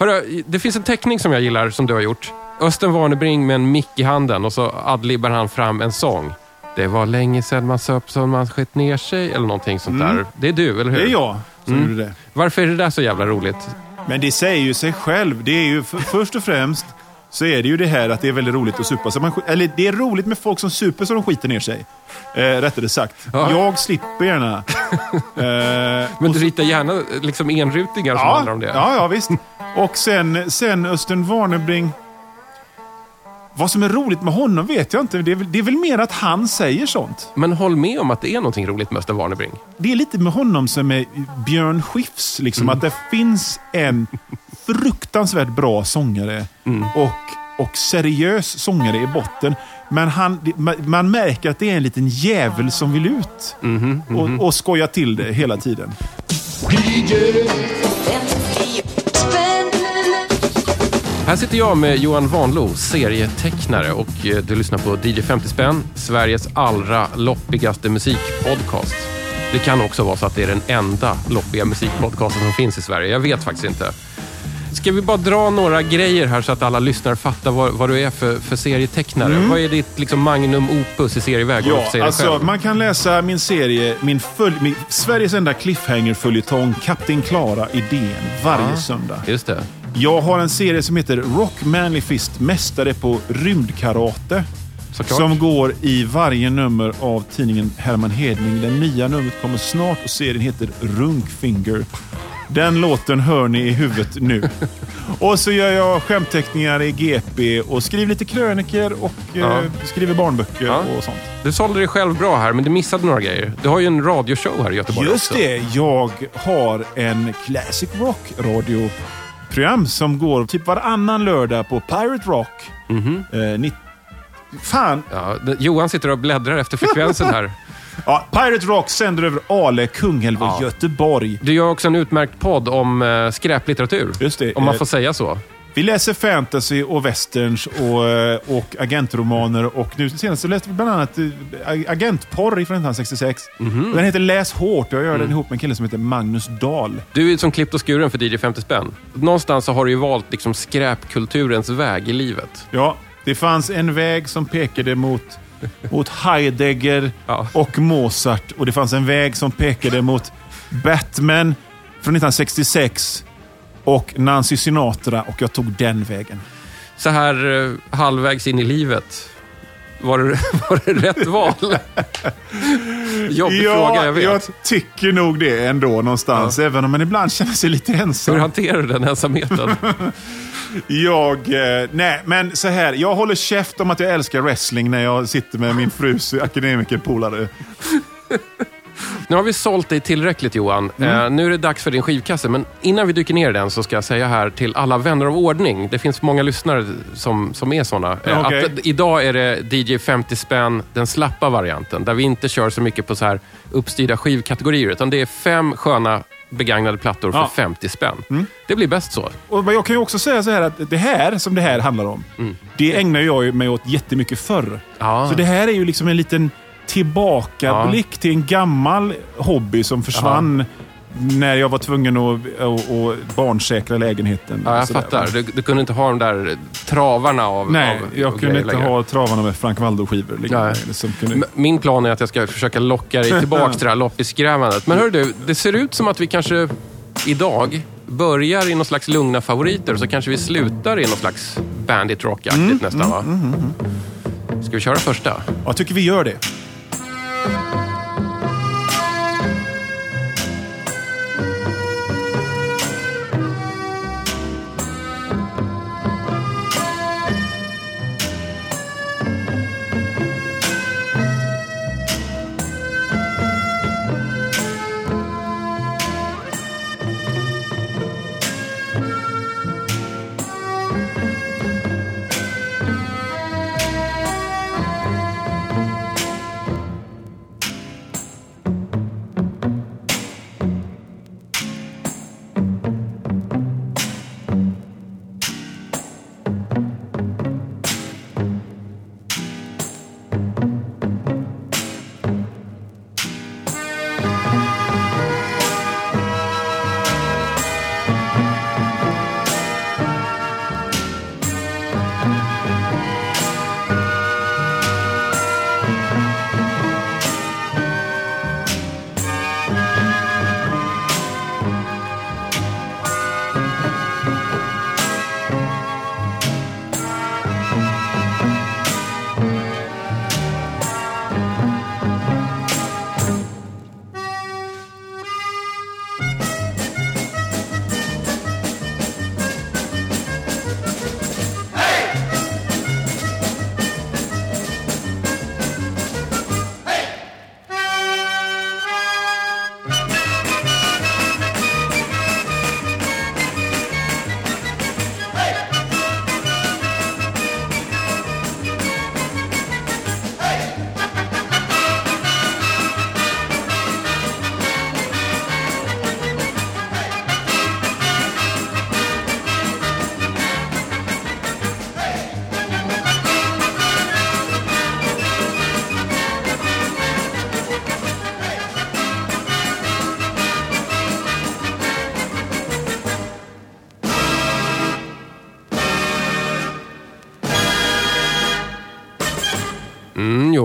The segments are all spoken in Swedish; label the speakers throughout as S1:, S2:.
S1: Hörru, det finns en teckning som jag gillar som du har gjort. Östen Warnerbring med en mick i handen och så adlibbar han fram en sång. Det var länge sedan man söp så man skett ner sig eller någonting sånt där. Det är du, eller hur?
S2: Det är jag som
S1: Mm.
S2: gjorde det.
S1: Varför är det där så jävla roligt?
S2: Men det säger ju sig själv. Det är ju för, först och främst så är det ju det här att det är väldigt roligt att supa. Så man, eller det är roligt med folk som super så de skiter ner sig. Eh, rättare sagt.
S1: Ja.
S2: Jag slipper gärna. Eh,
S1: Men du ritar gärna liksom enrutingar som handlar om det.
S2: Ja, ja visst. Och sen, sen Östen Warnerbring. Vad som är roligt med honom vet jag inte. Det är, väl, det är väl mer att han säger sånt.
S1: Men håll med om att det är någonting roligt med Östen Warnerbring.
S2: Det är lite med honom som med Björn Skifs. Liksom, Att det finns en fruktansvärt bra sångare och, och seriös sångare i botten. Men han, man, märker att det är en liten jävel som vill ut. Och, och skoja till det hela tiden.
S1: Här sitter jag med Johan Vanlo, serietecknare och eh, du lyssnar på DJ 50 spänn, Sveriges allra loppigaste musikpodcast. Det kan också vara så att det är den enda loppiga musikpodcasten som finns i Sverige. Jag vet faktiskt inte. Ska vi bara dra några grejer här så att alla lyssnare fattar vad, vad du är för, för serietecknare? Vad är ditt liksom, magnum opus i serieväg?
S2: Ja, alltså man kan läsa min serie, min, följ, min Sveriges enda cliffhanger-följetong, Kapten Klara i DN, varje söndag.
S1: Just det.
S2: Jag har en serie som heter Rock Manly Fist, mästare på rymdkarate.
S1: Såklart.
S2: Som går i varje nummer av tidningen Herman Hedning. Det nya numret kommer snart och serien heter Runkfinger. Den låten hör ni i huvudet nu. och så gör jag skämtteckningar i GP och skriver lite kröniker och
S1: Ja.
S2: eh, skriver barnböcker
S1: Ja.
S2: och sånt.
S1: Du sålde dig själv bra här, men du missade några grejer. Du har ju en radioshow här i Göteborg
S2: Just
S1: också.
S2: det, jag har en Classic Rock radioprogram som går typ varannan lördag på Pirate Rock.
S1: Mhm.
S2: Eh, ni- Fan,
S1: Ja, Johan sitter och bläddrar efter frekvensen här.
S2: ja, Pirate Rock sänder över Ale, Kungälv och
S1: Ja.
S2: Göteborg.
S1: Du gör också en utmärkt podd om eh, skräplitteratur.
S2: Just det.
S1: Om man
S2: eh,
S1: får säga så.
S2: Vi läser fantasy och westerns och, eh, och agentromaner och nu senast så läste vi bland annat eh, agentporr från 1966.
S1: Mhm.
S2: Den heter Läs hårt jag gör
S1: Mm.
S2: den ihop med en kille som heter Magnus Dahl.
S1: Du är som klippt och skuren för DJ 50 spänn. Någonstans så har du ju valt liksom skräpkulturens väg i livet.
S2: Ja, det fanns en väg som pekade mot, mot Heidegger
S1: Ja.
S2: och Mozart. Och det fanns en väg som pekade mot Batman från 1966 och Nancy Sinatra. Och jag tog den vägen.
S1: Så här eh, halvvägs in i livet. Var det, var det rätt val? Jobbig fråga, jag vet.
S2: jag tycker nog det ändå någonstans. Även om man ibland känner sig lite
S1: Hur
S2: ensam.
S1: hanterar du den ensamheten?
S2: Jag, eh, nej, men så här. Jag håller käft om att jag älskar wrestling när jag sitter med min frus akademikerpolare.
S1: Nu har vi sålt dig tillräckligt Johan.
S2: Mm.
S1: Eh, nu är det dags för din skivkasse. Men innan vi dyker ner i den så ska jag säga här till alla vänner av ordning. Det finns många lyssnare som, som är såna. Eh,
S2: okej.
S1: att, idag är det DJ 50 spänn, den slappa varianten. Där vi inte kör så mycket på så här uppstyrda skivkategorier. Utan det är fem sköna begagnade plattor för
S2: Ja.
S1: 50 spänn.
S2: Mm.
S1: Det blir bäst så.
S2: Och jag kan ju också säga så här att det här som det här handlar om, det ägnar jag mig åt jättemycket förr.
S1: Mm. Ja.
S2: Så det här är ju liksom en liten tillbakablick till en gammal hobby som försvann när jag var tvungen att, att, att barnsäkra lägenheten.
S1: Ja, jag fattar. Du, du kunde inte ha de där travarna av
S2: Nej,
S1: av,
S2: jag kunde inte
S1: längre.
S2: ha travarna med Frank Waldo-skivor. liggande.
S1: Nej.
S2: Som kunde...
S1: Min plan är att jag ska försöka locka dig tillbaka till det här loppisgrävandet. Men hör du, det ser ut som att vi kanske idag börjar i någon slags lugna favoriter och så kanske vi slutar i någon slags bandit rock-aktigt nästan va? Ska vi köra första?
S2: Jag tycker vi gör det.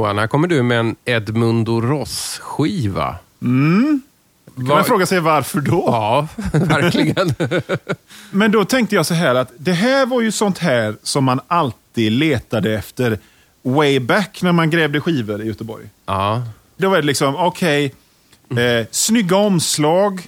S1: Johan, här kommer du med en Edmundo Ross-skiva.
S2: Kan
S1: Vad-
S2: man fråga sig varför då?
S1: Ja, verkligen.
S2: Men då tänkte jag så här att det här var ju sånt här som man alltid letade efter way back när man grävde skivor i Göteborg.
S1: ja.
S2: Då var det liksom, okej, eh, snygga omslag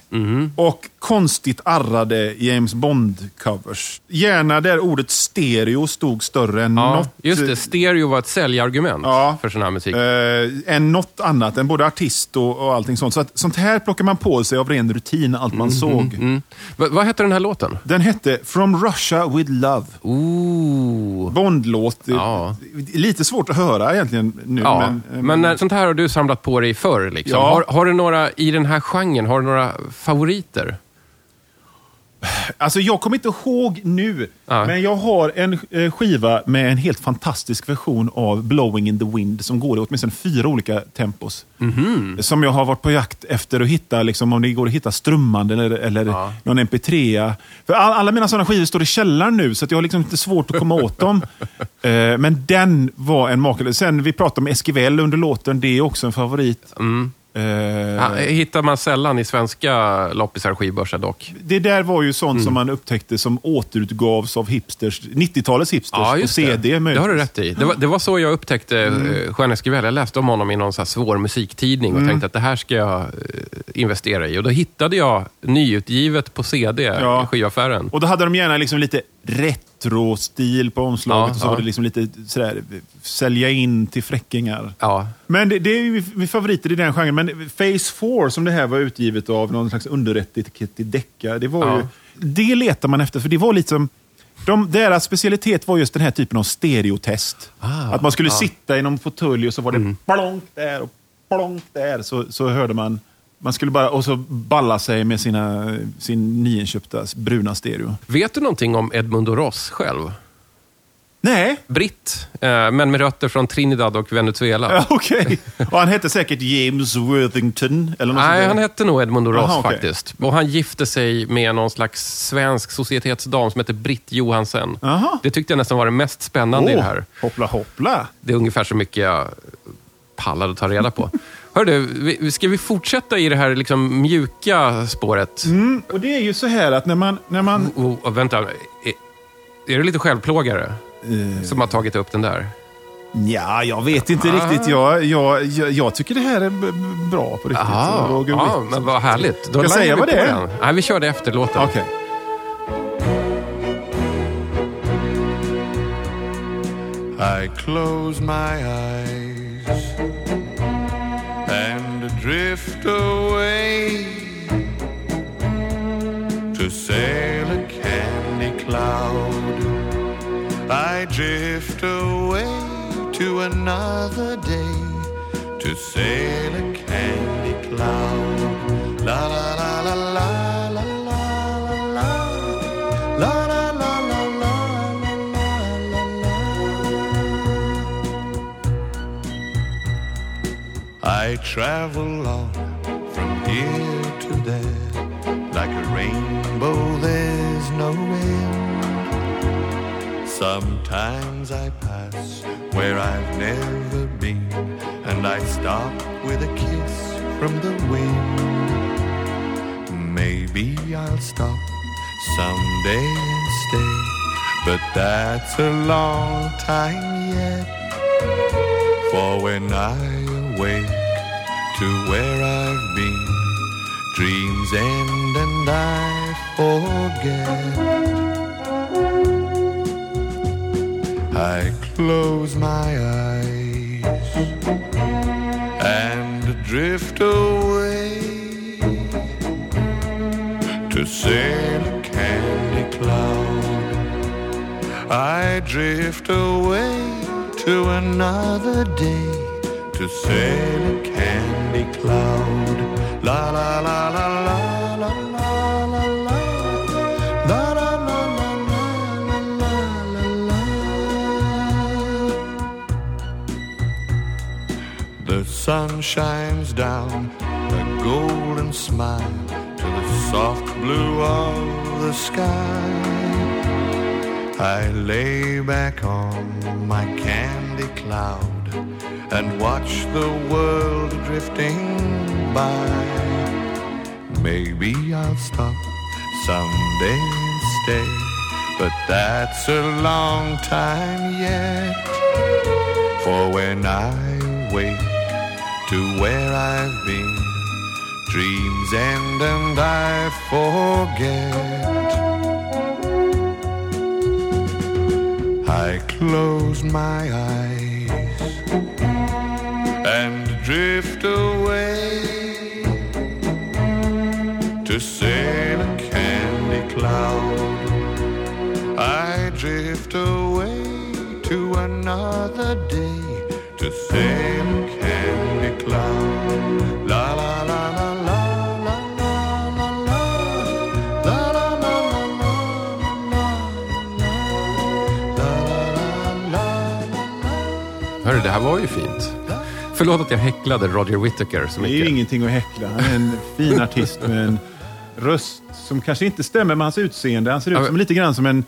S2: och konstigt arrade James Bond-covers. Gärna där ordet stereo stod större än
S1: ja.
S2: något.
S1: Just det, stereo var ett säljargument
S2: Ja.
S1: för sån här musik.
S2: Eh, än något annat, än både artist och, och allting sånt. Så att, sånt här plockar man på sig av ren rutin, allt man såg.
S1: Mm. Va, vad heter den här låten?
S2: Den hette From Russia with Love.
S1: Ooh.
S2: Bondlåt.
S1: Ja.
S2: Lite svårt att höra egentligen nu.
S1: Ja,
S2: men,
S1: men,
S2: eh,
S1: när, sånt här har du samlat på dig förr. Liksom.
S2: Ja.
S1: Har, har du några, i den här genren, har du några favoriter?
S2: Alltså jag kommer inte ihåg nu,
S1: Ja.
S2: men jag har en eh, skiva med en helt fantastisk version av Blowing in the Wind som går i åtminstone fyra olika tempos.
S1: Mhm.
S2: Som jag har varit på jakt efter att hitta, liksom, om det går att hitta strömmande eller, eller
S1: Ja.
S2: någon mp3. För all, alla mina sådana skivor står i källaren nu, så att jag har liksom lite svårt att komma åt dem. Eh, men den var en makalös. Sen vi pratade om Esquivel under låten, det är också en favorit.
S1: Mm.
S2: Eh,
S1: Ja, hittar man sällan i svenska loppisar och skivbörsar dock.
S2: Det där var ju sånt
S1: Mm.
S2: som man upptäckte som återutgavs av hipsters, 90-talets hipsters
S1: Ja,
S2: på CD.
S1: det. Det har du rätt i. Det var, det var så jag upptäckte mm. Jean Esquivel. Jag läste om honom i någon så svår musiktidning och tänkte att det här ska jag eh, investera i. Och då hittade jag nyutgivet på CD
S2: Ja.
S1: i skivaffären.
S2: Och då hade de gärna liksom lite retro-stil på omslaget
S1: Ja,
S2: och så
S1: ja.
S2: var det liksom lite sådär, sälja in till fräckingar.
S1: Ja,
S2: Men det, det är ju vi favoriter i den genren. Men Phase 4 som det här var utgivet av, någon slags underetikett i deckare, det var ju... Det letar man efter, för det var lite som... De, deras specialitet var just den här typen av stereotest.
S1: Ah,
S2: att man skulle sitta i någon fåtölj och så var det
S1: Mm.
S2: plonk där och plonk där. Så, så hörde man... Man skulle bara, och så balla sig med sina, sin nyinköpta bruna stereo.
S1: Vet du någonting om Edmundo Ross själv?
S2: Nej,
S1: Britt, eh, men med rötter från Trinidad och Venezuela.
S2: ja, okej. Och han hette säkert James Worthington. Eller något
S1: Nej, han hette nog Edmundo Ross
S2: Jaha, okej.
S1: faktiskt. Och han gifte sig med någon slags svensk societetsdam som heter Britt Johansen.
S2: Jaha.
S1: Det tyckte jag nästan var det mest spännande i det här.
S2: Hoppla hoppla.
S1: Det är ungefär så mycket jag pallade att ta reda på. Hörru, ska vi fortsätta i det här liksom mjuka spåret?
S2: Mm, och det är ju så här att när man... När man
S1: Oh, oh, vänta, är, är du lite självplågare
S2: eh,
S1: som har tagit upp den där?
S2: ja, jag vet inte
S1: Ah.
S2: riktigt. Jag, jag, jag, jag tycker det här är bra på riktigt.
S1: Ja,
S2: Witt.
S1: men vad härligt. Då
S2: Ska jag säga vad det är?
S1: den. Nej, vi kör det efter låten.
S2: Okej.
S3: I close my eyes drift away to sail a candy cloud. I drift away to another day to sail a candy cloud. La la la la la la la la la. La la la la la la I travel on I stop with a kiss from the wind. Maybe I'll stop someday and stay, but that's a long time yet. For when I awake to where I've been, dreams end and I forget. I close my eyes drift away to sail a candy cloud. I drift away to another day to sail a candy cloud. La la la la la sun shines down a golden smile to the soft blue of the sky. I lay back on my candy cloud and watch the world drifting by. Maybe I'll stop someday and stay, but that's a long time yet. For when I wake to where I've been, dreams end and I forget. I close my eyes and drift away to sail a candy cloud. I drift away to another day To ser och händig clown La la la la
S1: Hörru, det här var ju fint. Förlåt att jag häcklade Roger Whittaker så mycket.
S2: Det är ju ingenting att häckla. Han är en fin artist med en röst som kanske inte stämmer med hans utseende. Han ser ut som lite grann som en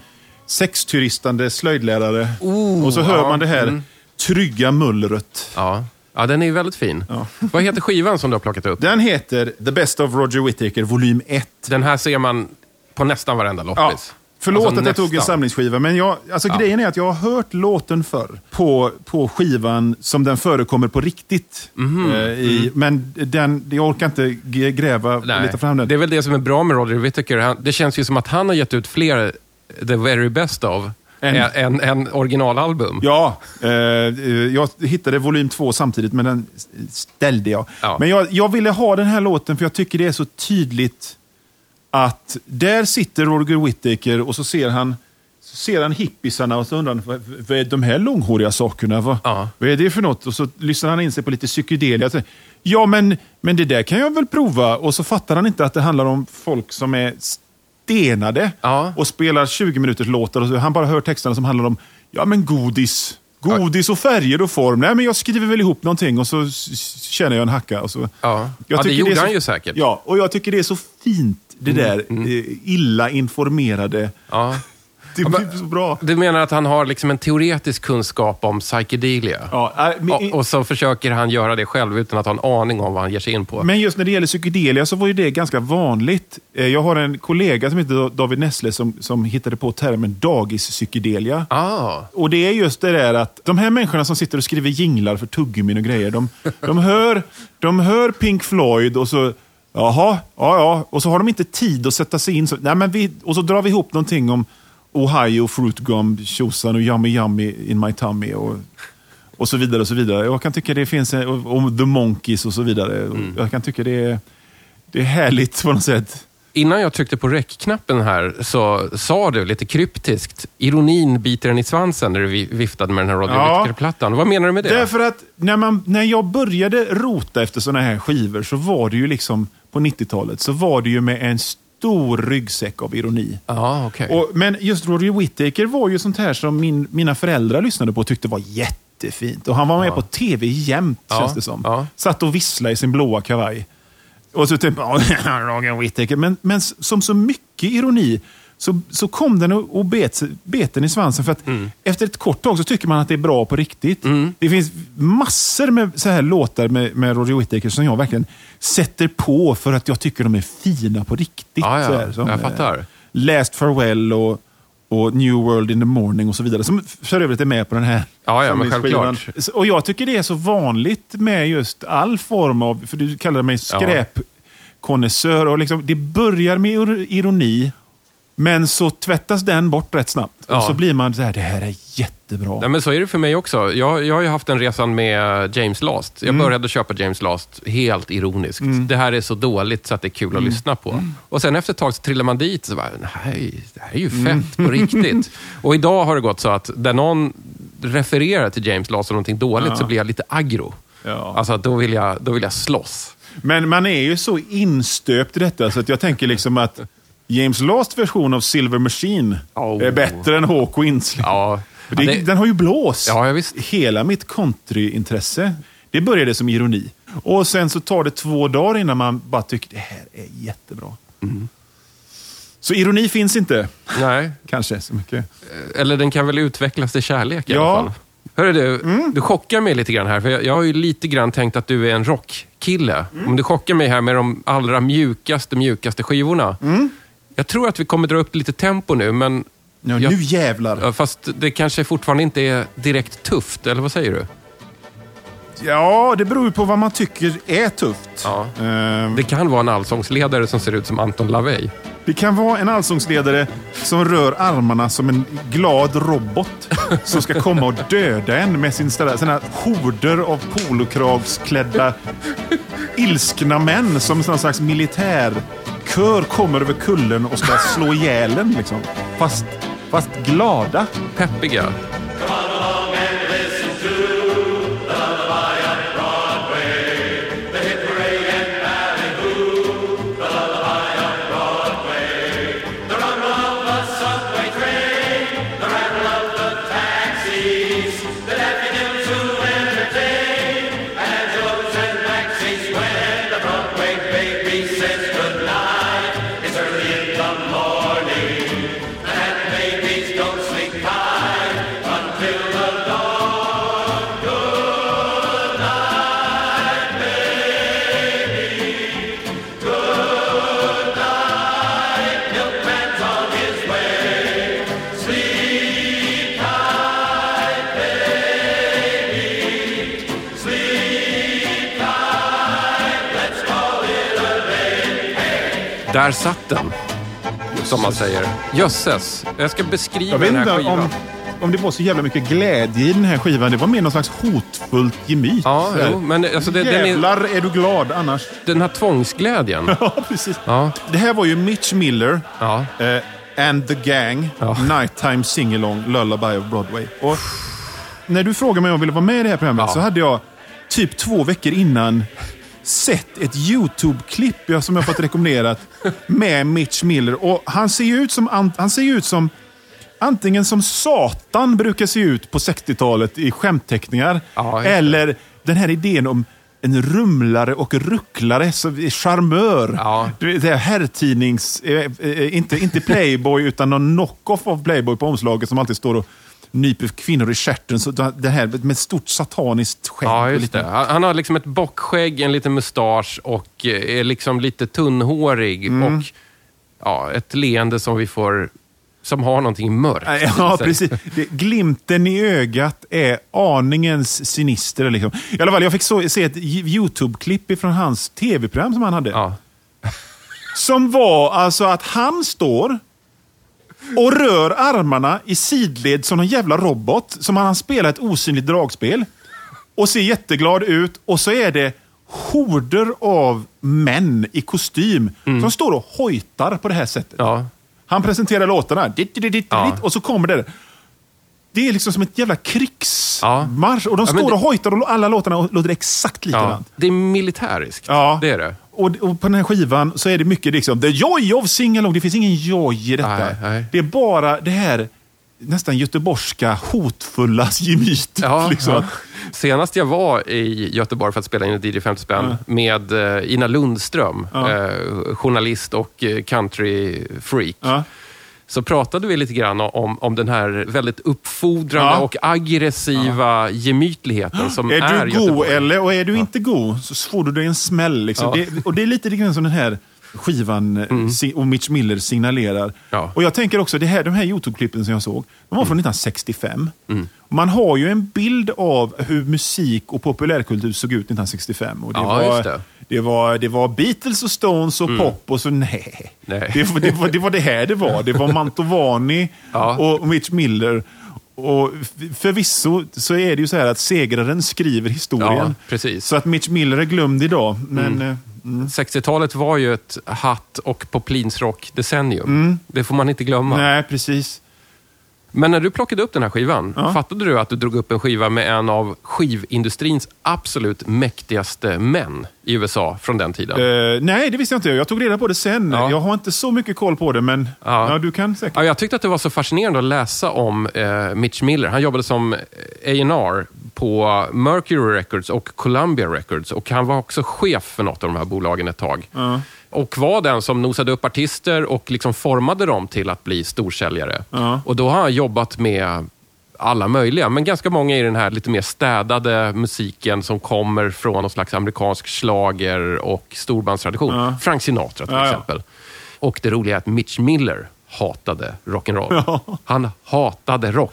S2: sexturistande slöjdlärare.
S1: Oh,
S2: och så hör
S1: ja,
S2: man det här.
S1: Mm
S2: trygga mullret.
S1: Ja. ja, den är väldigt fin.
S2: Ja.
S1: Vad heter skivan som du har plockat upp?
S2: Den heter The Best of Roger Whittaker volym 1.
S1: Den här ser man på nästan varenda
S2: Ja.
S1: loppis.
S2: Förlåt
S1: Alltså
S2: att jag tog en
S1: nästan.
S2: samlingsskiva, men jag, alltså grejen är att jag har hört låten förr på, på skivan som den förekommer på riktigt.
S1: Mhm.
S2: Eh, i, Men den, jag orkar inte gräva och leta fram den.
S1: Det är väl det som är bra med Roger Whittaker. Han, det känns ju som att han har gett ut fler The Very Best of
S2: En-
S1: än, än originalalbum.
S2: Ja, eh, jag hittade volym två samtidigt, men den ställde jag.
S1: Ja.
S2: Men jag, jag ville ha den här låten för jag tycker det är så tydligt att där sitter Roger Whittaker och så ser han så ser han hippisarna och så undrar han, vad, vad är de här långhåriga sakerna? Vad,
S1: Ja.
S2: vad är det för något? Och så lyssnar han in sig på lite psykedelia. Ja, men, men det där kan jag väl prova. Och så fattar han inte att det handlar om folk som är stenade
S1: Ja.
S2: och spelar 20 minuters låtar. Och så, han bara hör texterna som handlar om ja, men godis. Godis och färger och form. Nej, men jag skriver väl ihop någonting och så känner jag en hacka. Och så.
S1: Ja.
S2: Jag
S1: Ja, det gjorde
S2: är så,
S1: han ju säkert. Mm,
S2: Ja, och jag tycker det är så fint det där eh, illa informerade.
S1: Ja.
S2: Det blir så bra.
S1: Du menar att han har liksom en teoretisk kunskap om psychedelia?
S2: Ja, äh, men,
S1: Och, och så försöker han göra det själv utan att ha en aning om vad han ger sig in på.
S2: men just när det gäller psykedelia så var ju det ganska vanligt. Eh, Jag har en kollega som heter David Nessle som, som hittade på termen dagispsykedelia.
S1: Ah,
S2: Och det är just det där att de här människorna som sitter och skriver jinglar för tuggummin och grejer, de, de, hör, de hör Pink Floyd och så, jaha, ja ja, och så har de inte tid att sätta sig in. Så, nej, men vi, och så drar vi ihop någonting om Ohio, Fruit Gum, tjosan och Yummy Yummy in my tummy. Och, och så vidare. och så vidare. Jag kan tycka det finns, en- och, och The Monkeys och så vidare. Och Jag kan tycka det är, det är härligt på något sätt.
S1: innan jag tryckte på räckknappen här så sa du lite kryptiskt, ironin biter en i svansen när du vi- viftade med den här Roger
S2: Ja.
S1: Whittaker-plattan. Vad menar du med det?
S2: Därför att när, man, när jag började rota efter såna här skivor så var det ju liksom på 90-talet så var det ju med en stor ryggsäck av ironi.
S1: Ja, okej.
S2: Och, men just Roger Whittaker var ju sånt här som min, mina föräldrar lyssnade på och tyckte var jättefint. Och han var med
S1: Ja.
S2: på tv jämt,
S1: Ja,
S2: känns det som.
S1: ja.
S2: Satt och visslade i sin blåa kavaj. Och så typ, Roger Whittaker. Men, men som så mycket ironi så, så kom den och, och bet, bet den i svansen. För att
S1: Mm.
S2: efter ett kort tag så tycker man att det är bra på riktigt. Det finns massor med så här låtar med, med Roger Whittaker som jag verkligen sätter på för att jag tycker de är fina på riktigt.
S1: Ja, ja.
S2: så här, som,
S1: Jag
S2: eh,
S1: fattar.
S2: Last Farewell och, och New World in the Morning och så vidare. Som för övrigt är med på den här
S1: Ja, ja, men självklart.
S2: Och jag tycker det är så vanligt med just all form av, för du kallar mig skräpkonnässör. Och liksom, det börjar med ir- ironi, men så tvättas den bort rätt snabbt.
S1: Ja.
S2: Och så blir man så här, det här är jättebra.
S1: Nej, men så är det för mig också. Jag, jag har ju haft den resan med James Last.
S2: Mm.
S1: Jag började köpa James Last helt ironiskt. Det här är så dåligt så att det är kul
S2: Mm.
S1: att lyssna på. Och sen efter ett tag så trillar man dit och så bara, nej, det här är ju
S2: Mm.
S1: fett på riktigt. Och idag har det gått så att där någon refererar till James Last som någonting dåligt så blir jag lite aggro.
S2: Ja.
S1: Alltså då vill, jag, då vill jag slåss.
S2: Men man är ju så instöpt i detta så att jag tänker liksom att James Last version av Silver Machine
S1: Oh.
S2: är bättre än Hawkins.
S1: Ja,
S2: Det,
S1: ja, det-
S2: Den har ju blås.
S1: Ja.
S2: Hela mitt countryintresse, det började som ironi. Och sen så tar det två dagar innan man bara tycker det här är jättebra.
S1: Mm.
S2: Så ironi finns inte,
S1: nej.
S2: kanske, så mycket.
S1: Eller den kan väl utvecklas till kärlek i alla fall. Hörru du,
S2: Mm.
S1: du chockar mig lite grann här. För jag, jag har ju lite grann tänkt att du är en rockkille.
S2: Mm.
S1: Om du chockar mig här med de allra mjukaste, mjukaste skivorna.
S2: Mm.
S1: Jag tror att vi kommer dra upp lite tempo nu, men
S2: Ja,
S1: Jag-
S2: nu jävlar.
S1: fast det kanske fortfarande inte är direkt tufft, eller vad säger du?
S2: Ja, det beror ju på vad man tycker är tufft.
S1: Ja.
S2: Ehm,
S1: Det kan vara en allsångsledare som ser ut som Anton LaVey.
S2: Det kan vara en allsångsledare som rör armarna som en glad robot som ska komma och döda en med sin ställa, sina horder av polokravsklädda ilskna män som någon slags militärkör kommer över kullen och ska slå ihjäl en. Liksom. Fast, fast glada.
S1: Peppiga. Där satt den, som man säger. Jösses, jag ska beskriva
S2: Jag vet
S1: den
S2: inte
S1: här skivan.
S2: om, om det var så jävla mycket glädje i den här skivan. Det var mer någon slags hotfullt gemyt.
S1: Ja, jo, men alltså det, den, är,
S2: Jävlar är du glad annars.
S1: den här tvångsglädjen.
S2: Ja, precis.
S1: Ja,
S2: Det här var ju Mitch Miller
S1: ja.
S2: eh, and the Gang,
S1: Ja.
S2: Nighttime Singalong, Lullaby of Broadway. Och när du frågade mig om jag ville vara med i det här programmet
S1: Ja.
S2: så hade jag typ två veckor innan sett ett YouTube-klipp jag- som jag fått rekommenderat med Mitch Miller. Och han ser ju ut som, an- han ser ut som antingen som Satan brukar se ut på 60-talet i skämtteckningar.
S1: Ja,
S2: eller den här idén om en rumlare och rucklare, så charmör.
S1: Ja.
S2: Det här herrtidnings... Eh, eh, inte, inte Playboy, utan någon knock-off av Playboy på omslaget som alltid står och nyper kvinnor i stjärten. Så det här med ett stort sataniskt skägg.
S1: Ja, just det. Han har liksom ett bockskägg, en liten mustasch och eh, är liksom lite tunnhårig.
S2: Mm.
S1: Och ja, ett leende som vi får... Som har någonting mörkt
S2: Ja, precis. Det, glimten i ögat är aningens sinister. Liksom. I alla fall, jag fick så, se ett YouTube-klipp från hans tv-program som han hade.
S1: Ja.
S2: Som var alltså att han står och rör armarna i sidled som en jävla robot. Som han spelar ett osynligt dragspel. Och ser jätteglad ut. Och så är det horder av män i kostym som står och hojtar på det här sättet.
S1: Mm. Ja.
S2: Han presenterar låtarna. Ditt, ditt, ditt,
S1: Ja.
S2: och så kommer det. Det är liksom som ett jävla krigsmarsch. Och de
S1: Ja,
S2: står
S1: det-
S2: och hojtar och alla låtarna låter exakt
S1: ja.
S2: likadant.
S1: Det är militäriskt.
S2: Ja.
S1: Det är det.
S2: Och, och på den här skivan så är det mycket liksom, the joy of singalong. Det finns ingen joy i detta.
S1: Nej, nej.
S2: Det är bara det här nästan göteborgska hotfulla gemytet.
S1: Ja,
S2: liksom.
S1: ja. Senast jag var i Göteborg för att spela in ett DJ 50 spänn med eh, Ina Lundström,
S2: Ja.
S1: eh, journalist och eh, country-freak.
S2: Ja.
S1: Så pratade vi lite grann om, om den här väldigt uppfordrande
S2: Ja.
S1: och aggressiva gemytligheten som är,
S2: Är du god
S1: Göteborg.
S2: eller, och är du inte god så får du dig en smäll. Liksom.
S1: Ja.
S2: Det, och det är lite grann som den här skivan eh, si- och Mitch Miller signalerar.
S1: Mm. Ja.
S2: Och jag tänker också, det här, de här YouTube-klippen som jag såg, de var från 1965.
S1: Mm.
S2: Man har ju en bild av hur musik och populärkultur såg ut 1965. Och det,
S1: Ja,
S2: var,
S1: det. Mm.
S2: Var, det var Beatles och Stones och pop och så nej.
S1: Nej.
S2: Det, var- det, var, det var det här det var. Det var Mantovani
S1: Ja.
S2: och Mitch Miller. Och förvisso så är det ju så här att segraren skriver historien.
S1: Ja.
S2: Så att Mitch Miller är glömd idag. Men eh,
S1: 60-talet var ju ett hatt och poplinsrock-decennium. Det får man inte glömma.
S2: Mm. nej, precis.
S1: Men när du plockade upp den här skivan,
S2: Ja.
S1: fattade du att du drog upp en skiva med en av skivindustrins absolut mäktigaste män i USA från den tiden?
S2: Eh, nej, det visste jag inte. Jag tog reda på det sen.
S1: Ja.
S2: Jag har inte så mycket koll på det, men Ja. du kan säkert.
S1: Ja, jag tyckte att det var så fascinerande att läsa om eh, Mitch Miller. Han jobbade som A&R på Mercury Records och Columbia Records. Och han var också chef för något av de här bolagen ett tag.
S2: Ja.
S1: Och var den som nosade upp artister och liksom formade dem till att bli storsäljare.
S2: Ja.
S1: Och då har han jobbat med alla möjliga, men ganska många i den här lite mer städade musiken som kommer från någon slags amerikansk slager och storbandstradition.
S2: Ja.
S1: Frank Sinatra till
S2: Ja,
S1: exempel. Och det roliga är att Mitch Miller hatade rock'n'roll.
S2: Ja.
S1: Han hatade rock.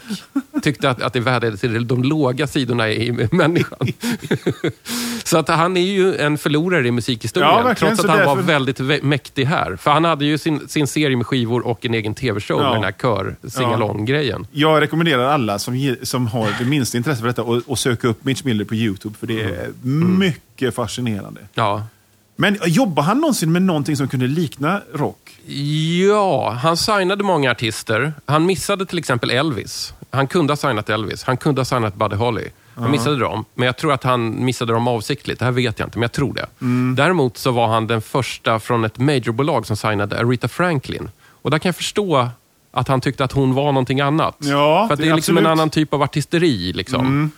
S1: Tyckte att, att det värde till de låga sidorna i människan. Så att han är ju en förlorare i musikhistorien.
S2: Ja,
S1: trots att han var
S2: därför-
S1: väldigt vä- mäktig här. För han hade ju sin, sin serie med skivor och en egen tv-show
S2: Ja.
S1: med den här kör singalong-grejen.
S2: Jag rekommenderar alla som, som har det minsta intresse för detta att att söka upp Mitch Miller på YouTube. För det är
S1: Mm.
S2: mycket fascinerande.
S1: Ja.
S2: Men jobbar han någonsin med någonting som kunde likna rock?
S1: Ja, han signade många artister. Han missade till exempel Elvis. Han kunde ha signat Elvis. Han kunde ha signat Buddy Holly. Han missade dem, men jag tror att han missade dem avsiktligt. Det här vet jag inte, men jag tror det. Däremot så var han den första från ett majorbolag som signade Aretha Franklin. Och där kan jag förstå att han tyckte att hon var någonting annat.
S2: Ja,
S1: För det
S2: det-
S1: är liksom en
S2: absolut.
S1: annan typ av artisteri. Liksom.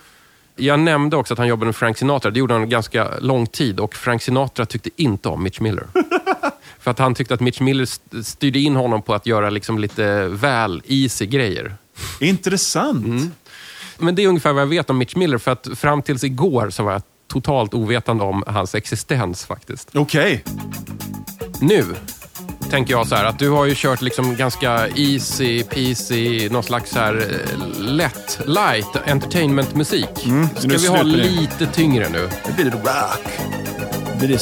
S1: Jag nämnde också att han jobbade med Frank Sinatra. Det gjorde han ganska lång tid och Frank Sinatra tyckte inte om Mitch Miller. För att han tyckte att Mitch Miller st- styrde in honom på att göra liksom lite väl easy grejer.
S2: Intressant.
S1: Mm. Men det är ungefär vad jag vet om Mitch Miller. För att fram tills igår så var jag totalt ovetande om hans existens faktiskt.
S2: Okej.
S1: Nu tänker jag så här att du har ju kört liksom ganska easy peasy, någon slags här eh, lätt, light entertainment-musik. Ska
S2: nu
S1: vi ha
S2: det.
S1: lite tyngre nu?
S2: Nu blir det rock. Nu blir det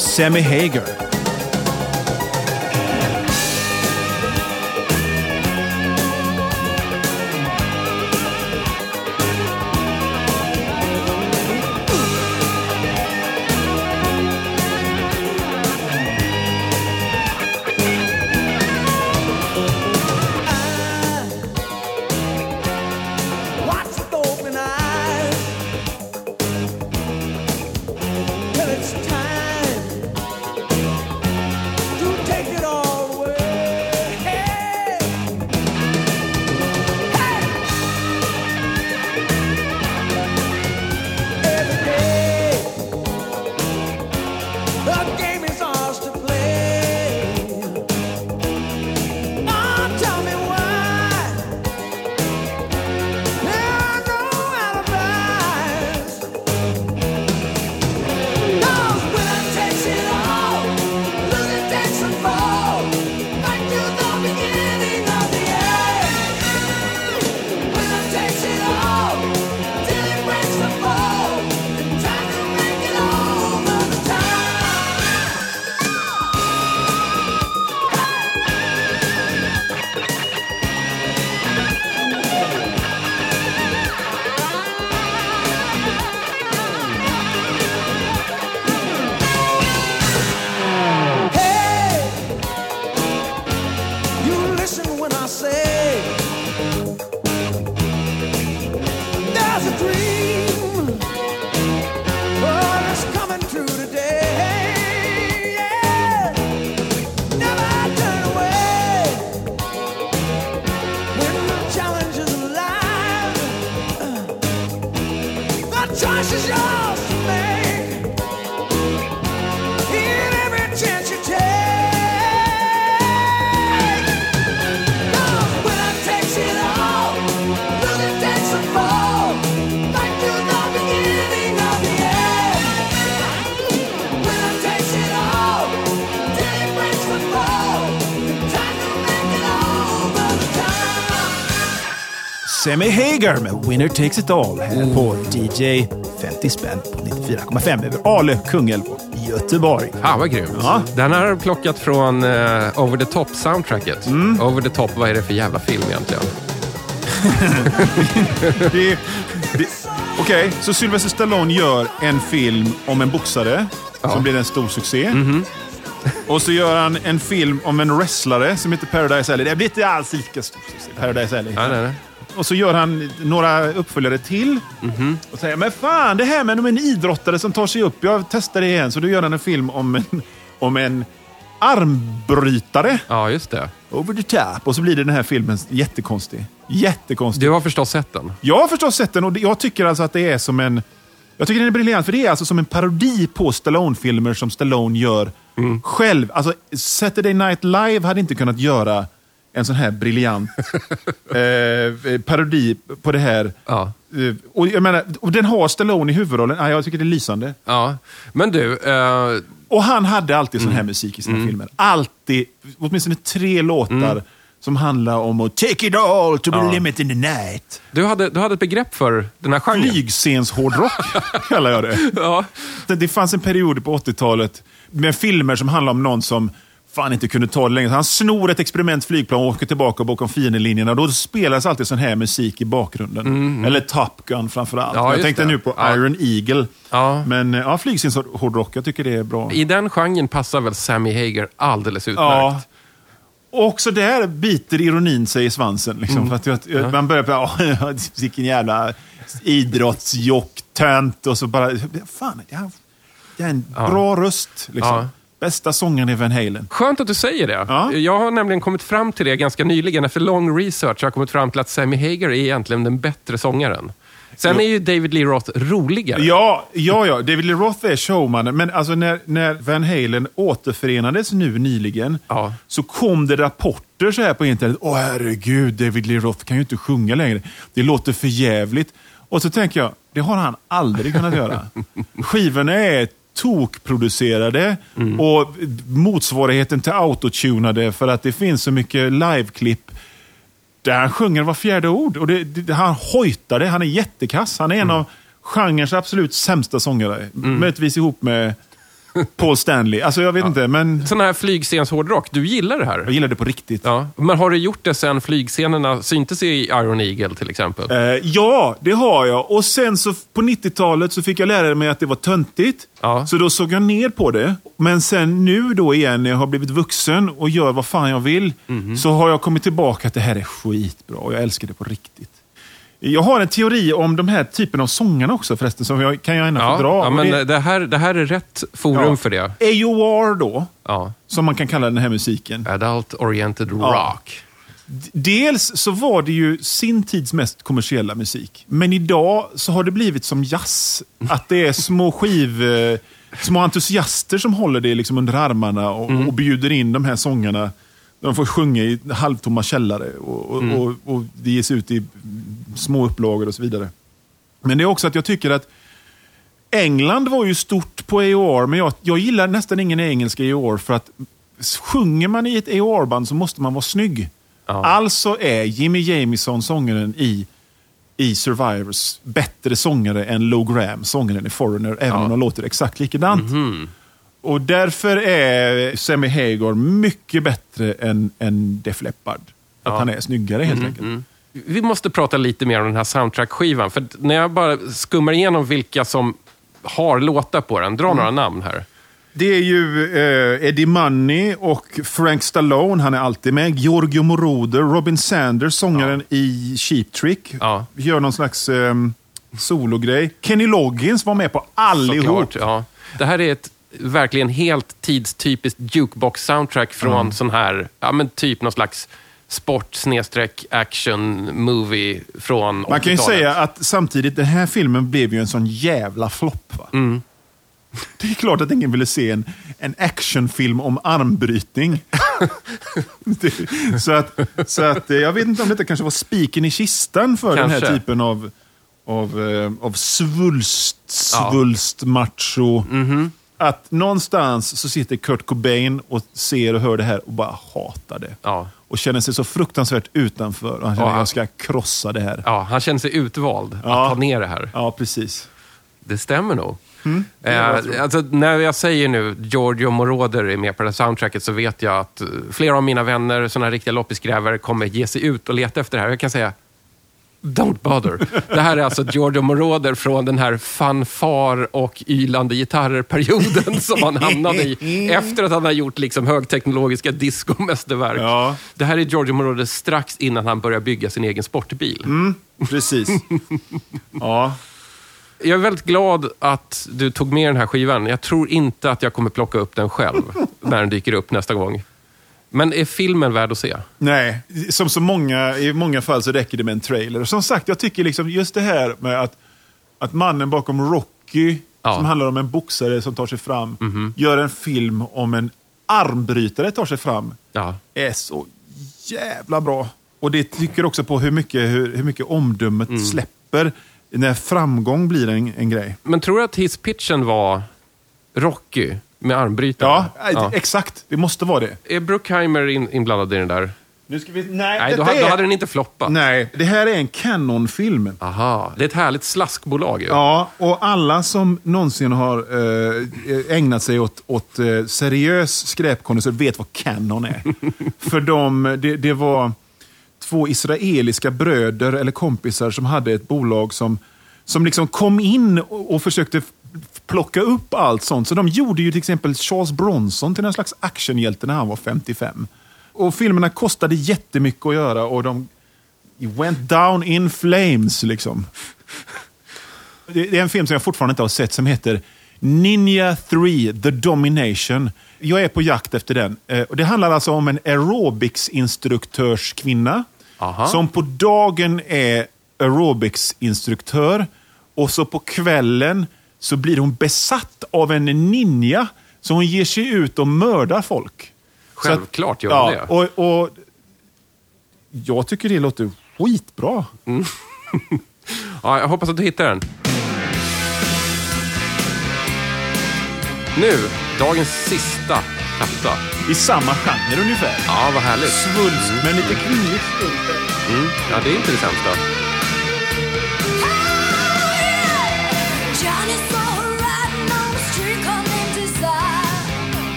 S2: Hager med Winner Takes It All här på DJ 50 spänn på 94,5 över Ale Kungälv och Göteborg.
S1: Fan vad grymt.
S2: Ja.
S1: Den här har jag plockat från eh, Over the Top-soundtracket.
S2: Mm.
S1: Over the Top, vad är det för jävla film egentligen?
S2: Det, det, Okej, så Sylvester Stallone gör en film om en boxare som blir en stor succé.
S1: Mhm.
S2: Och så gör han en film om en wrestlare som heter Paradise Alley. Det blir inte alls lika stor succé. Paradise Alley.
S1: Nej, nej, nej.
S2: Och så gör han några uppföljare till.
S1: Mhm.
S2: Och säger, men fan, det här med en idrottare som tar sig upp. Jag testar det igen. Så då gör han en film om en, om en armbrytare.
S1: Ja, just det.
S2: Over the top. Och så blir det den här filmen jättekonstig. Jättekonstig.
S1: Du har förstås sett den?
S2: Jag har förstås sett den och jag tycker alltså att det är som en... Jag tycker den är briljant, för det är alltså som en parodi på Stallone-filmer som Stallone gör själv. Alltså, Saturday Night Live hade inte kunnat göra en sån här briljant eh, parodi på det här.
S1: Ja.
S2: Eh, och, jag menar, och den har Stallone i huvudrollen. Ja, jag tycker det är lysande.
S1: Ja. Men du, eh,
S2: Och han hade alltid sån här musik i sina filmer. Alltid, åtminstone tre låtar som handlar om att take it all to the limit in the night.
S1: du, hade, du hade ett begrepp för den här genren.
S2: Flygscenshårdrock kallar jag det.
S1: Ja.
S2: Det- Det fanns en period på 80-talet med filmer som handlar om någon som fan inte kunde ta det längre. Han snor ett experimentflygplan och åker tillbaka bakom fiendelinjerna. Då spelas alltid sån här musik i bakgrunden. Eller Top Gun framförallt.
S1: Ja,
S2: jag tänkte
S1: det.
S2: nu på
S1: Ja.
S2: Iron Eagle.
S1: Ja.
S2: Men eh, ja, flygscenshårdrock, jag tycker det är bra.
S1: I den genren passar väl Sammy Hager alldeles utmärkt.
S2: Ja. Och också där biter ironin sig i svansen. Liksom, för att, att Man börjar på, ja, vilken jävla idrottsjock-tönt och så bara, fan, jag, jag är en bra röst. Liksom. Bästa sångaren i Van Halen.
S1: Skönt att du säger det.
S2: Ja.
S1: Jag har nämligen kommit fram till det ganska nyligen. Efter lång research har jag kommit fram till att Sammy Hager är egentligen den bättre sångaren. Sen är ju David Lee Roth roligare.
S2: Ja, ja, ja. David Lee Roth är showmannen. Men alltså när, när Van Halen återförenades nu nyligen
S1: Ja.
S2: så kom det rapporter så här på internet. Åh herregud, David Lee Roth kan ju inte sjunga längre. Det låter för jävligt. Och så tänker jag, det har han aldrig kunnat göra. Skivorna är tokproducerade och motsvarigheten till autotunade för att det finns så mycket liveklipp där han sjunger var fjärde ord. Och det, det, han hojtar det. Han är jättekass. Han är en av genrens absolut sämsta sångare. Möjligtvis ihop med Paul Stanley. Alltså jag vet inte, men
S1: Sån här flygstenshårdrock, du gillar det
S2: jag
S1: här?
S2: gillar det på riktigt.
S1: Ja. Men har du gjort det sen flygscenerna syntes i Iron Eagle till exempel?
S2: Eh, ja, det har jag. Och sen så på 90-talet så fick jag lära mig att det var töntigt.
S1: Ja.
S2: Så då såg jag ner på det. Men sen nu då igen när jag har blivit vuxen och gör vad fan jag vill.
S1: Mhm.
S2: Så har jag kommit tillbaka att det här är skitbra och jag älskar det på riktigt. Jag har en teori om de här typen av sångarna också förresten, som jag, kan jag gärna
S1: Ja,
S2: få dra.
S1: ja, men
S2: det,
S1: det, här, det här är rätt forum
S2: Ja.
S1: för det.
S2: AOR då,
S1: Ja.
S2: som man kan kalla den här musiken.
S1: Adult Oriented. Rock.
S2: Dels så var det ju sin tids mest kommersiella musik. Men idag så har det blivit som jazz. Att det är små skiv... eh, Små entusiaster som håller det liksom under armarna och, och bjuder in de här sångarna. De får sjunga i halvtomma källare och, och, och, och det ges ut i små upplagor och så vidare. Men det är också att jag tycker att England var ju stort på AOR, men jag, jag gillar nästan ingen engelska AOR för att sjunger man i ett AOR-band så måste man vara snygg.
S1: Ja.
S2: Alltså är Jimmy Jamison, sångaren i, i Survivors, bättre sångare än Lou Graham, sångaren i Foreigner, även om de låter exakt likadant. Och därför är Sammy Hagar mycket bättre än, än Def Leppard. Att han är snyggare helt enkelt.
S1: Vi måste prata lite mer om den här soundtrack-skivan. För när jag bara skummar igenom vilka som har låtar på den, dra några namn här.
S2: Det är ju eh, Eddie Money och Frank Stallone, han är alltid med. Giorgio Moroder, Robin Sanders, sångaren i Cheap Trick.
S1: Ja.
S2: Gör någon slags eh, sologrej. Kenny Loggins var med på allihop.
S1: Såklart, ja. Det här är ett verkligen helt tidstypiskt jukebox-soundtrack från sån här, ja men typ någon slags sport action movie från
S2: Man kan ju
S1: 80-talet.
S2: säga att samtidigt, den här filmen blev ju en sån jävla flopp.
S1: Mm.
S2: Det är klart att ingen ville se en, en actionfilm om armbrytning. så att, så att, eh, jag vet inte om detta kanske var spiken i kistan för den här
S1: Kanske.
S2: typen av, av, eh, av svulst,
S1: Ja. Mhm.
S2: svulst, macho. Att någonstans så sitter Kurt Cobain och ser och hör det här och bara hatar det.
S1: Ja.
S2: Och känner sig så fruktansvärt utanför. Och han känner
S1: Ja,
S2: att
S1: han-
S2: jag ska krossa det här.
S1: Ja, han känner sig utvald
S2: Ja.
S1: att ta ner det här.
S2: Ja, precis.
S1: Det stämmer nog.
S2: Mm, jag tror.
S1: eh, alltså, när jag säger nu Giorgio Moroder är med på det här soundtracket så vet jag att eh, flera av mina vänner, såna riktiga loppisgrävare, kommer ge sig ut och leta efter det här. Jag kan säga, don't bother. Det här är alltså Giorgio Moroder från den här fanfar och ylande gitarrer-perioden som han hamnade i efter att han har gjort liksom högteknologiska diskomästerverk.
S2: Ja.
S1: Det här är Giorgio Moroder strax innan han börjar bygga sin egen sportbil.
S2: Precis. ja.
S1: Jag är väldigt glad att du tog med den här skivan. Jag tror inte att jag kommer plocka upp den själv när den dyker upp nästa gång. Men är filmen värd att se?
S2: Nej, som så många, i många fall så räcker det med en trailer. Som sagt, jag tycker liksom just det här med att, att mannen bakom Rocky,
S1: Ja.
S2: som handlar om en boxare som tar sig fram, gör en film om en armbrytare tar sig fram,
S1: Ja.
S2: är så jävla bra. Och det tycker också på hur mycket, hur, hur mycket omdömet
S1: Mm.
S2: släpper när framgång blir en, en grej.
S1: Men tror du att hisspitchen var Rocky med armbrytare?
S2: Ja, exakt. Det måste vara det.
S1: Är Bruckheimer in, inblandad i den där?
S2: Nu ska vi, nej,
S1: Nej, då, ha- då
S2: är-
S1: hade den inte floppat.
S2: Nej, det här är en Canon-film.
S1: Aha, det är ett härligt slaskbolag ju.
S2: Ja, och alla som någonsin har eh, ägnat sig åt, åt eh, seriös skräpkondensör vet vad Canon är. För de, det, det var två israeliska bröder eller kompisar som hade ett bolag som, som liksom kom in och, och försökte plocka upp allt sånt. Så de gjorde ju till exempel Charles Bronson till en slags actionhjälte när han var 55. Och filmerna kostade jättemycket att göra och de went down in flames. liksom. Det är en film som jag fortfarande inte har sett som heter Ninja 3, The Domination. Jag är på jakt efter den. Eh, Det handlar alltså om en aerobicsinstruktörskvinna
S1: Aha.
S2: som på dagen är aerobicsinstruktör och så på kvällen så blir hon besatt av en ninja. Så hon ger sig ut och mördar folk. Att-
S1: Självklart gör hon
S2: ja,
S1: det.
S2: Och, och jag tycker det låter skitbra.
S1: Ja, jag hoppas att du hittar den. Nu, dagens sista platta.
S2: I samma genre ungefär.
S1: Ja, vad härligt.
S2: Svulst, men lite kvinnligt stund.
S1: Mm. Ja, det är inte det sämsta.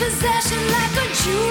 S4: Possession like a jewel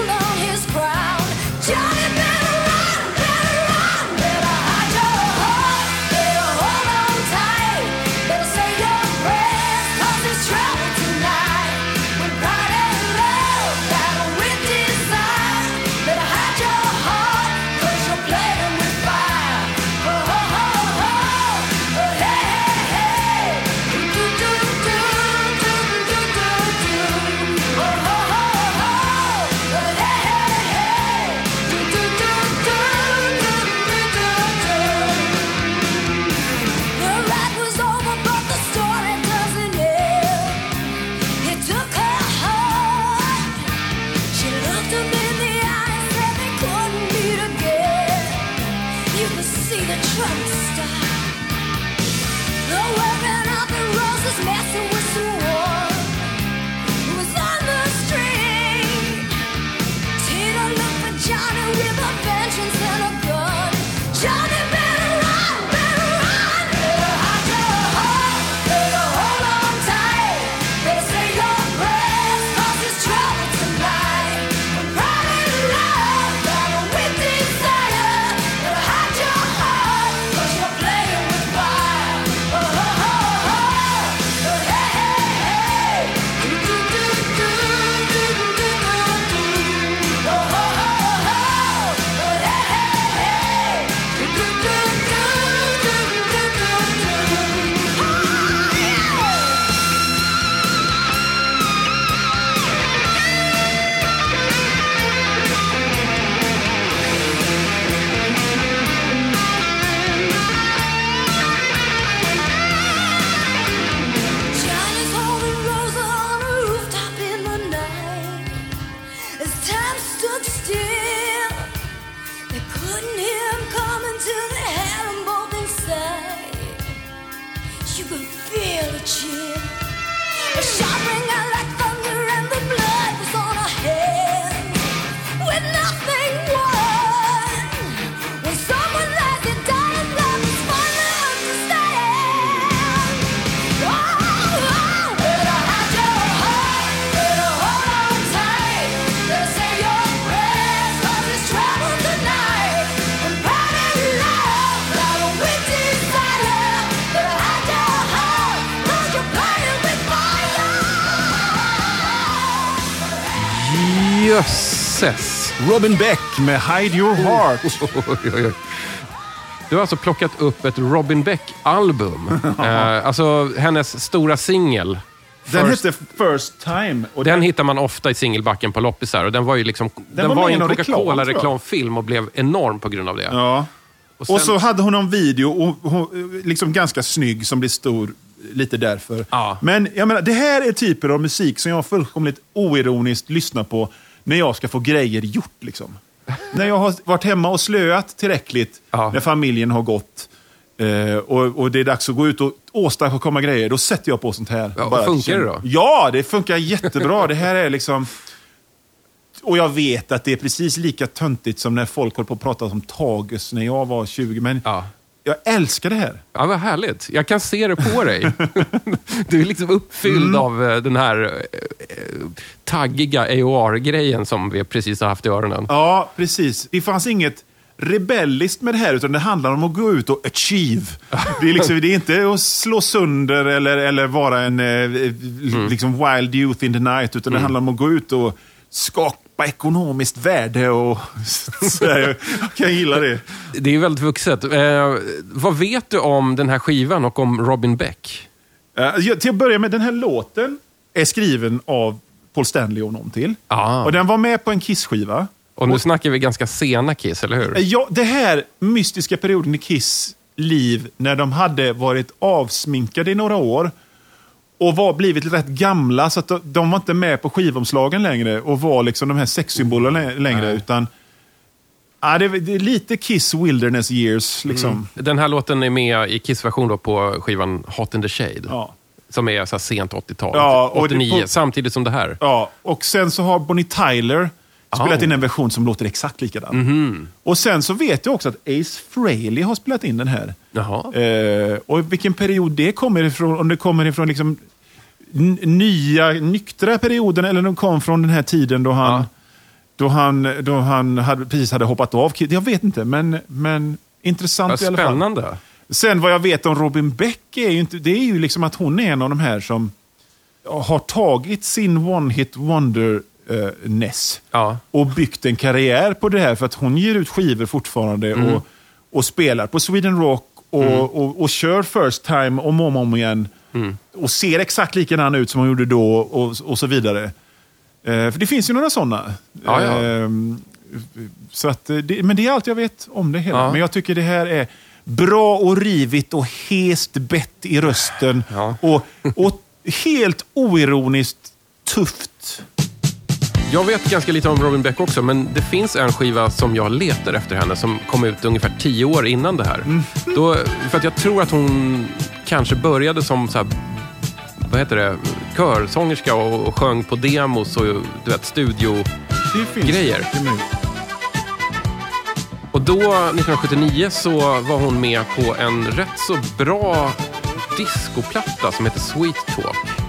S2: Robin Beck med Hide Your Heart.
S1: Du har alltså plockat upp ett Robin Beck-album. eh, alltså hennes stora singel
S2: Den hette First Time. Och
S1: Den hittar man ofta i singelbacken på loppisar. Och den var ju liksom, den,
S2: var
S1: var, i
S2: i
S1: en. Coca-Cola-reklamfilm och blev enorm på grund av det.
S2: Ja.
S1: Och
S2: Och,
S1: sen-
S2: så hade hon en video, och, hon, liksom ganska snygg, som blev stor lite därför.
S1: Ja.
S2: Men jag menar, det här är typer av musik som jag fullkomligt oironiskt lyssnar på när jag ska få grejer gjort. Liksom. när jag har varit hemma och slöat tillräckligt,
S1: Ja.
S2: när familjen har gått, eh, och, och det är dags att gå ut och åstadkomma grejer, då sätter jag på sånt här.
S1: Ja, och
S2: Bara
S1: funkar det då?
S2: Ja, det funkar jättebra. det här är liksom... Och jag vet att det är precis lika töntigt som när folk håller på att prata om Tagus när jag var 20. Men
S1: Ja.
S2: Jag älskar det här.
S1: Ja, vad härligt. Jag kan se det på dig. Du är liksom uppfylld
S2: Mm.
S1: av eh, den här eh, taggiga AOR-grejen som vi precis har haft i öronen.
S2: Ja, precis. Det fanns inget rebelliskt med det här, utan det handlar om att gå ut och achieve. Det är, liksom, det är inte att slå sönder eller, eller vara en eh, liksom wild youth in the night, utan det handlar om att gå ut och skapa ekonomiskt värde. Och, så här, jag kan gilla det.
S1: Det är väldigt vuxet. Eh, vad vet du om den här skivan och om Robin Beck?
S2: Eh, till att börja med, den här låten är skriven av Paul Stanley och någon till.
S1: Ah.
S2: Och den var med på en Kiss-skiva.
S1: Och nu snackar vi ganska sena Kiss, eller hur?
S2: Eh, Ja, det här mystiska perioden i Kiss liv, när de hade varit avsminkade i några år och var blivit rätt gamla, så att de, var inte med på skivomslagen längre och var liksom de här sexsymbolerna lä- längre, utan ja, det, är- lite Kiss Wilderness years. Liksom.
S1: Den här låten är med i Kiss-version på skivan Hot in the Shade.
S2: Ja.
S1: Som är så sent 80-tal.
S2: Ja, och det-
S1: 89,
S2: på-
S1: samtidigt som det här.
S2: Ja, och sen så har Bonnie Tyler spelat
S1: Ah.
S2: in en version som låter exakt likadan. Och sen så vet jag också att Ace Frehley har spelat in den här. Eh, och vilken period det kommer ifrån, om det kommer ifrån liksom nya, nyktra perioden eller de kom från den här tiden då han,
S1: Ja.
S2: då han, då han hade, precis hade hoppat av. Jag vet inte, men, men intressant
S1: Vad
S2: i alla fall.
S1: spännande.
S2: Sen vad jag vet om Robin Beck är ju, inte, det är ju liksom att hon är en av de här som har tagit sin one-hit wonder-ness
S1: Ja.
S2: och byggt en karriär på det här. För att hon ger ut skivor fortfarande
S1: Mm.
S2: och, och spelar på Sweden Rock och, och, och kör First Time om och om, om igen.
S1: Mm.
S2: Och ser exakt likadan ut som hon gjorde då och, och så vidare. Eh, för det finns ju några sådana.
S1: Ja, ja.
S2: Ehm, så att, eh, det, men det är allt jag vet om det hela.
S1: Ja.
S2: Men jag tycker det här är bra och rivigt och hest bett i rösten. Och, och helt oironiskt tufft.
S1: Jag vet ganska lite om Robin Beck också, men det finns en skiva som jag letar efter henne som kom ut ungefär tio år innan det här.
S2: Mm.
S1: Då, för att jag tror att hon kanske började som så här, vad heter det, körsångerska och, och sjöng på demos och du vet, studio.
S2: Det finns
S1: Grejer.
S2: Det är möjligt.
S1: Och då, 1979, så var hon med på en rätt så bra discoplatta som heter Sweet Talk.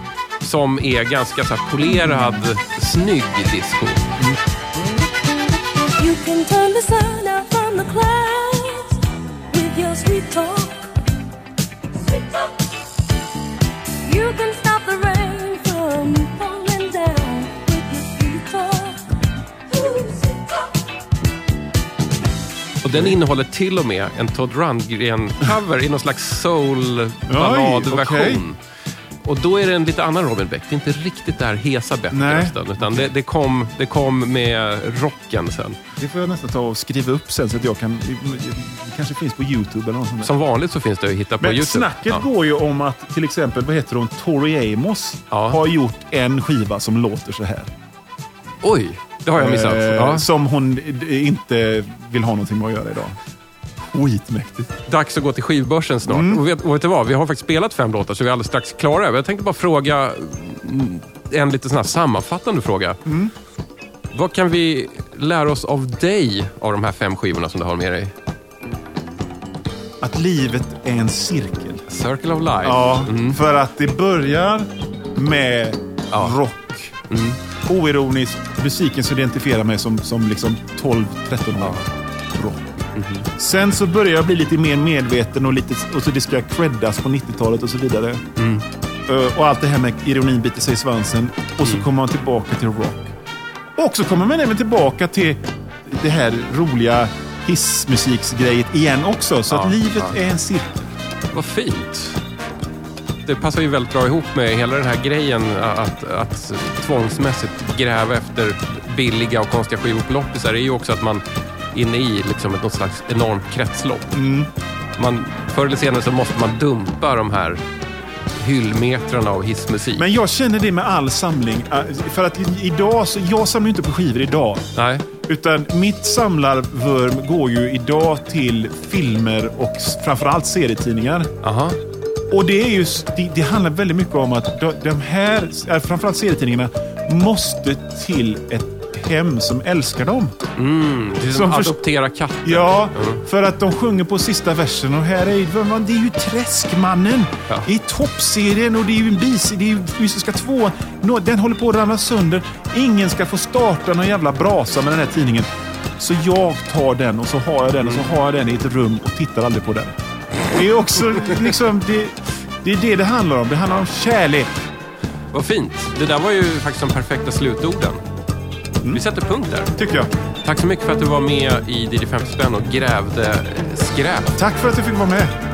S1: Som är ganska så här polerad, snygg disco.
S5: You can turn the sun out from the clouds with your sweet talk. Sweet talk. You can stop the rain from falling down with your sweet talk. Ooh, sweet talk.
S1: Och den innehåller till och med en Todd Rundgren-cover i någon slags soul-balladversion.
S2: okej.
S1: Och då är det en lite annan Robin Beck. Det är inte riktigt det här hesa Beck rösten, utan det, det, kom, det kom med rocken sen.
S2: Det får jag nästan ta och skriva upp sen så att jag kan... Det kanske finns på YouTube eller något sånt där.
S1: Som vanligt så finns det att hitta på
S2: Men
S1: YouTube.
S2: snacket
S1: Ja.
S2: går ju om att till exempel, vad heter hon, Tori Amos
S1: Ja.
S2: har gjort en skiva som låter så här.
S1: Oj, det har jag missat.
S2: Eh,
S1: Ja.
S2: Som hon inte vill ha någonting med att göra idag. Skitmäktigt.
S1: Dags att gå till skivbörsen snart.
S2: Mm.
S1: Och vet, och vet du vad? Vi har faktiskt spelat fem låtar så vi är alldeles strax klara. Jag tänkte bara fråga mm, en lite sån här sammanfattande fråga.
S2: Mm.
S1: Vad kan vi lära oss av dig av de här fem skivorna som du har med dig?
S2: Att livet är en cirkel.
S1: Circle of Life.
S2: Ja, för att det börjar med
S1: Mm. Ja. Mm.
S2: rock. Oironiskt, musiken som identifierar mig som, som liksom 12-13 år. Rock.
S1: Mm-hmm.
S2: Sen så börjar jag bli lite mer medveten och, lite, och så det ska creddas på 90-talet och så vidare.
S1: Mm.
S2: Eh, Och allt det här med ironin biter sig i svansen. Och så kommer man tillbaka till rock. Och så kommer man även tillbaka till det här roliga hissmusiksgrejet igen också. Så
S1: Ja,
S2: att livet
S1: ja.
S2: är en cirkel.
S1: Vad fint. det passar ju väldigt bra ihop med hela den här grejen att, att tvångsmässigt gräva efter billiga och konstiga skivor på loppisar. Det är ju också att man inne i liksom ett något slags enormt kretslopp.
S2: Mm.
S1: Man, förr eller senare så måste man dumpa de här hyllmetrarna av hissmusik.
S2: Men jag känner det med all samling. äh, För att idag, så, jag samlar ju inte på skivor idag.
S1: Nej.
S2: Utan mitt samlarvurm går ju idag till filmer och framförallt serietidningar.
S1: Aha.
S2: Och det, är ju, s- det, det handlar väldigt mycket om att de, de här, äh, framförallt serietidningarna, måste till ett hem som älskar dem.
S1: Mm, det är som
S2: Som
S1: adoptera katter.
S2: Ja,
S1: Mm.
S2: för att de sjunger på sista versen och här är ju, det är ju Träskmannen.
S1: Ja.
S2: Det är toppserien och det är ju en bis, det är ju Fysiska två. Nå- Den håller på att ramla sönder. Ingen ska få starta någon jävla brasa med den här tidningen. Så jag tar den och så har jag den och så har jag den i ett rum och tittar aldrig på den. Det är också liksom, det, det är det det handlar om. Det handlar om kärlek.
S1: Vad fint. Det där var ju faktiskt de perfekta slutorden.
S2: Mm.
S1: Vi sätter punkt där.
S2: Tycker jag.
S1: Tack så mycket för att du var med i DJ 50 spänn och grävde eh, skräp.
S2: Tack för att du fick vara med.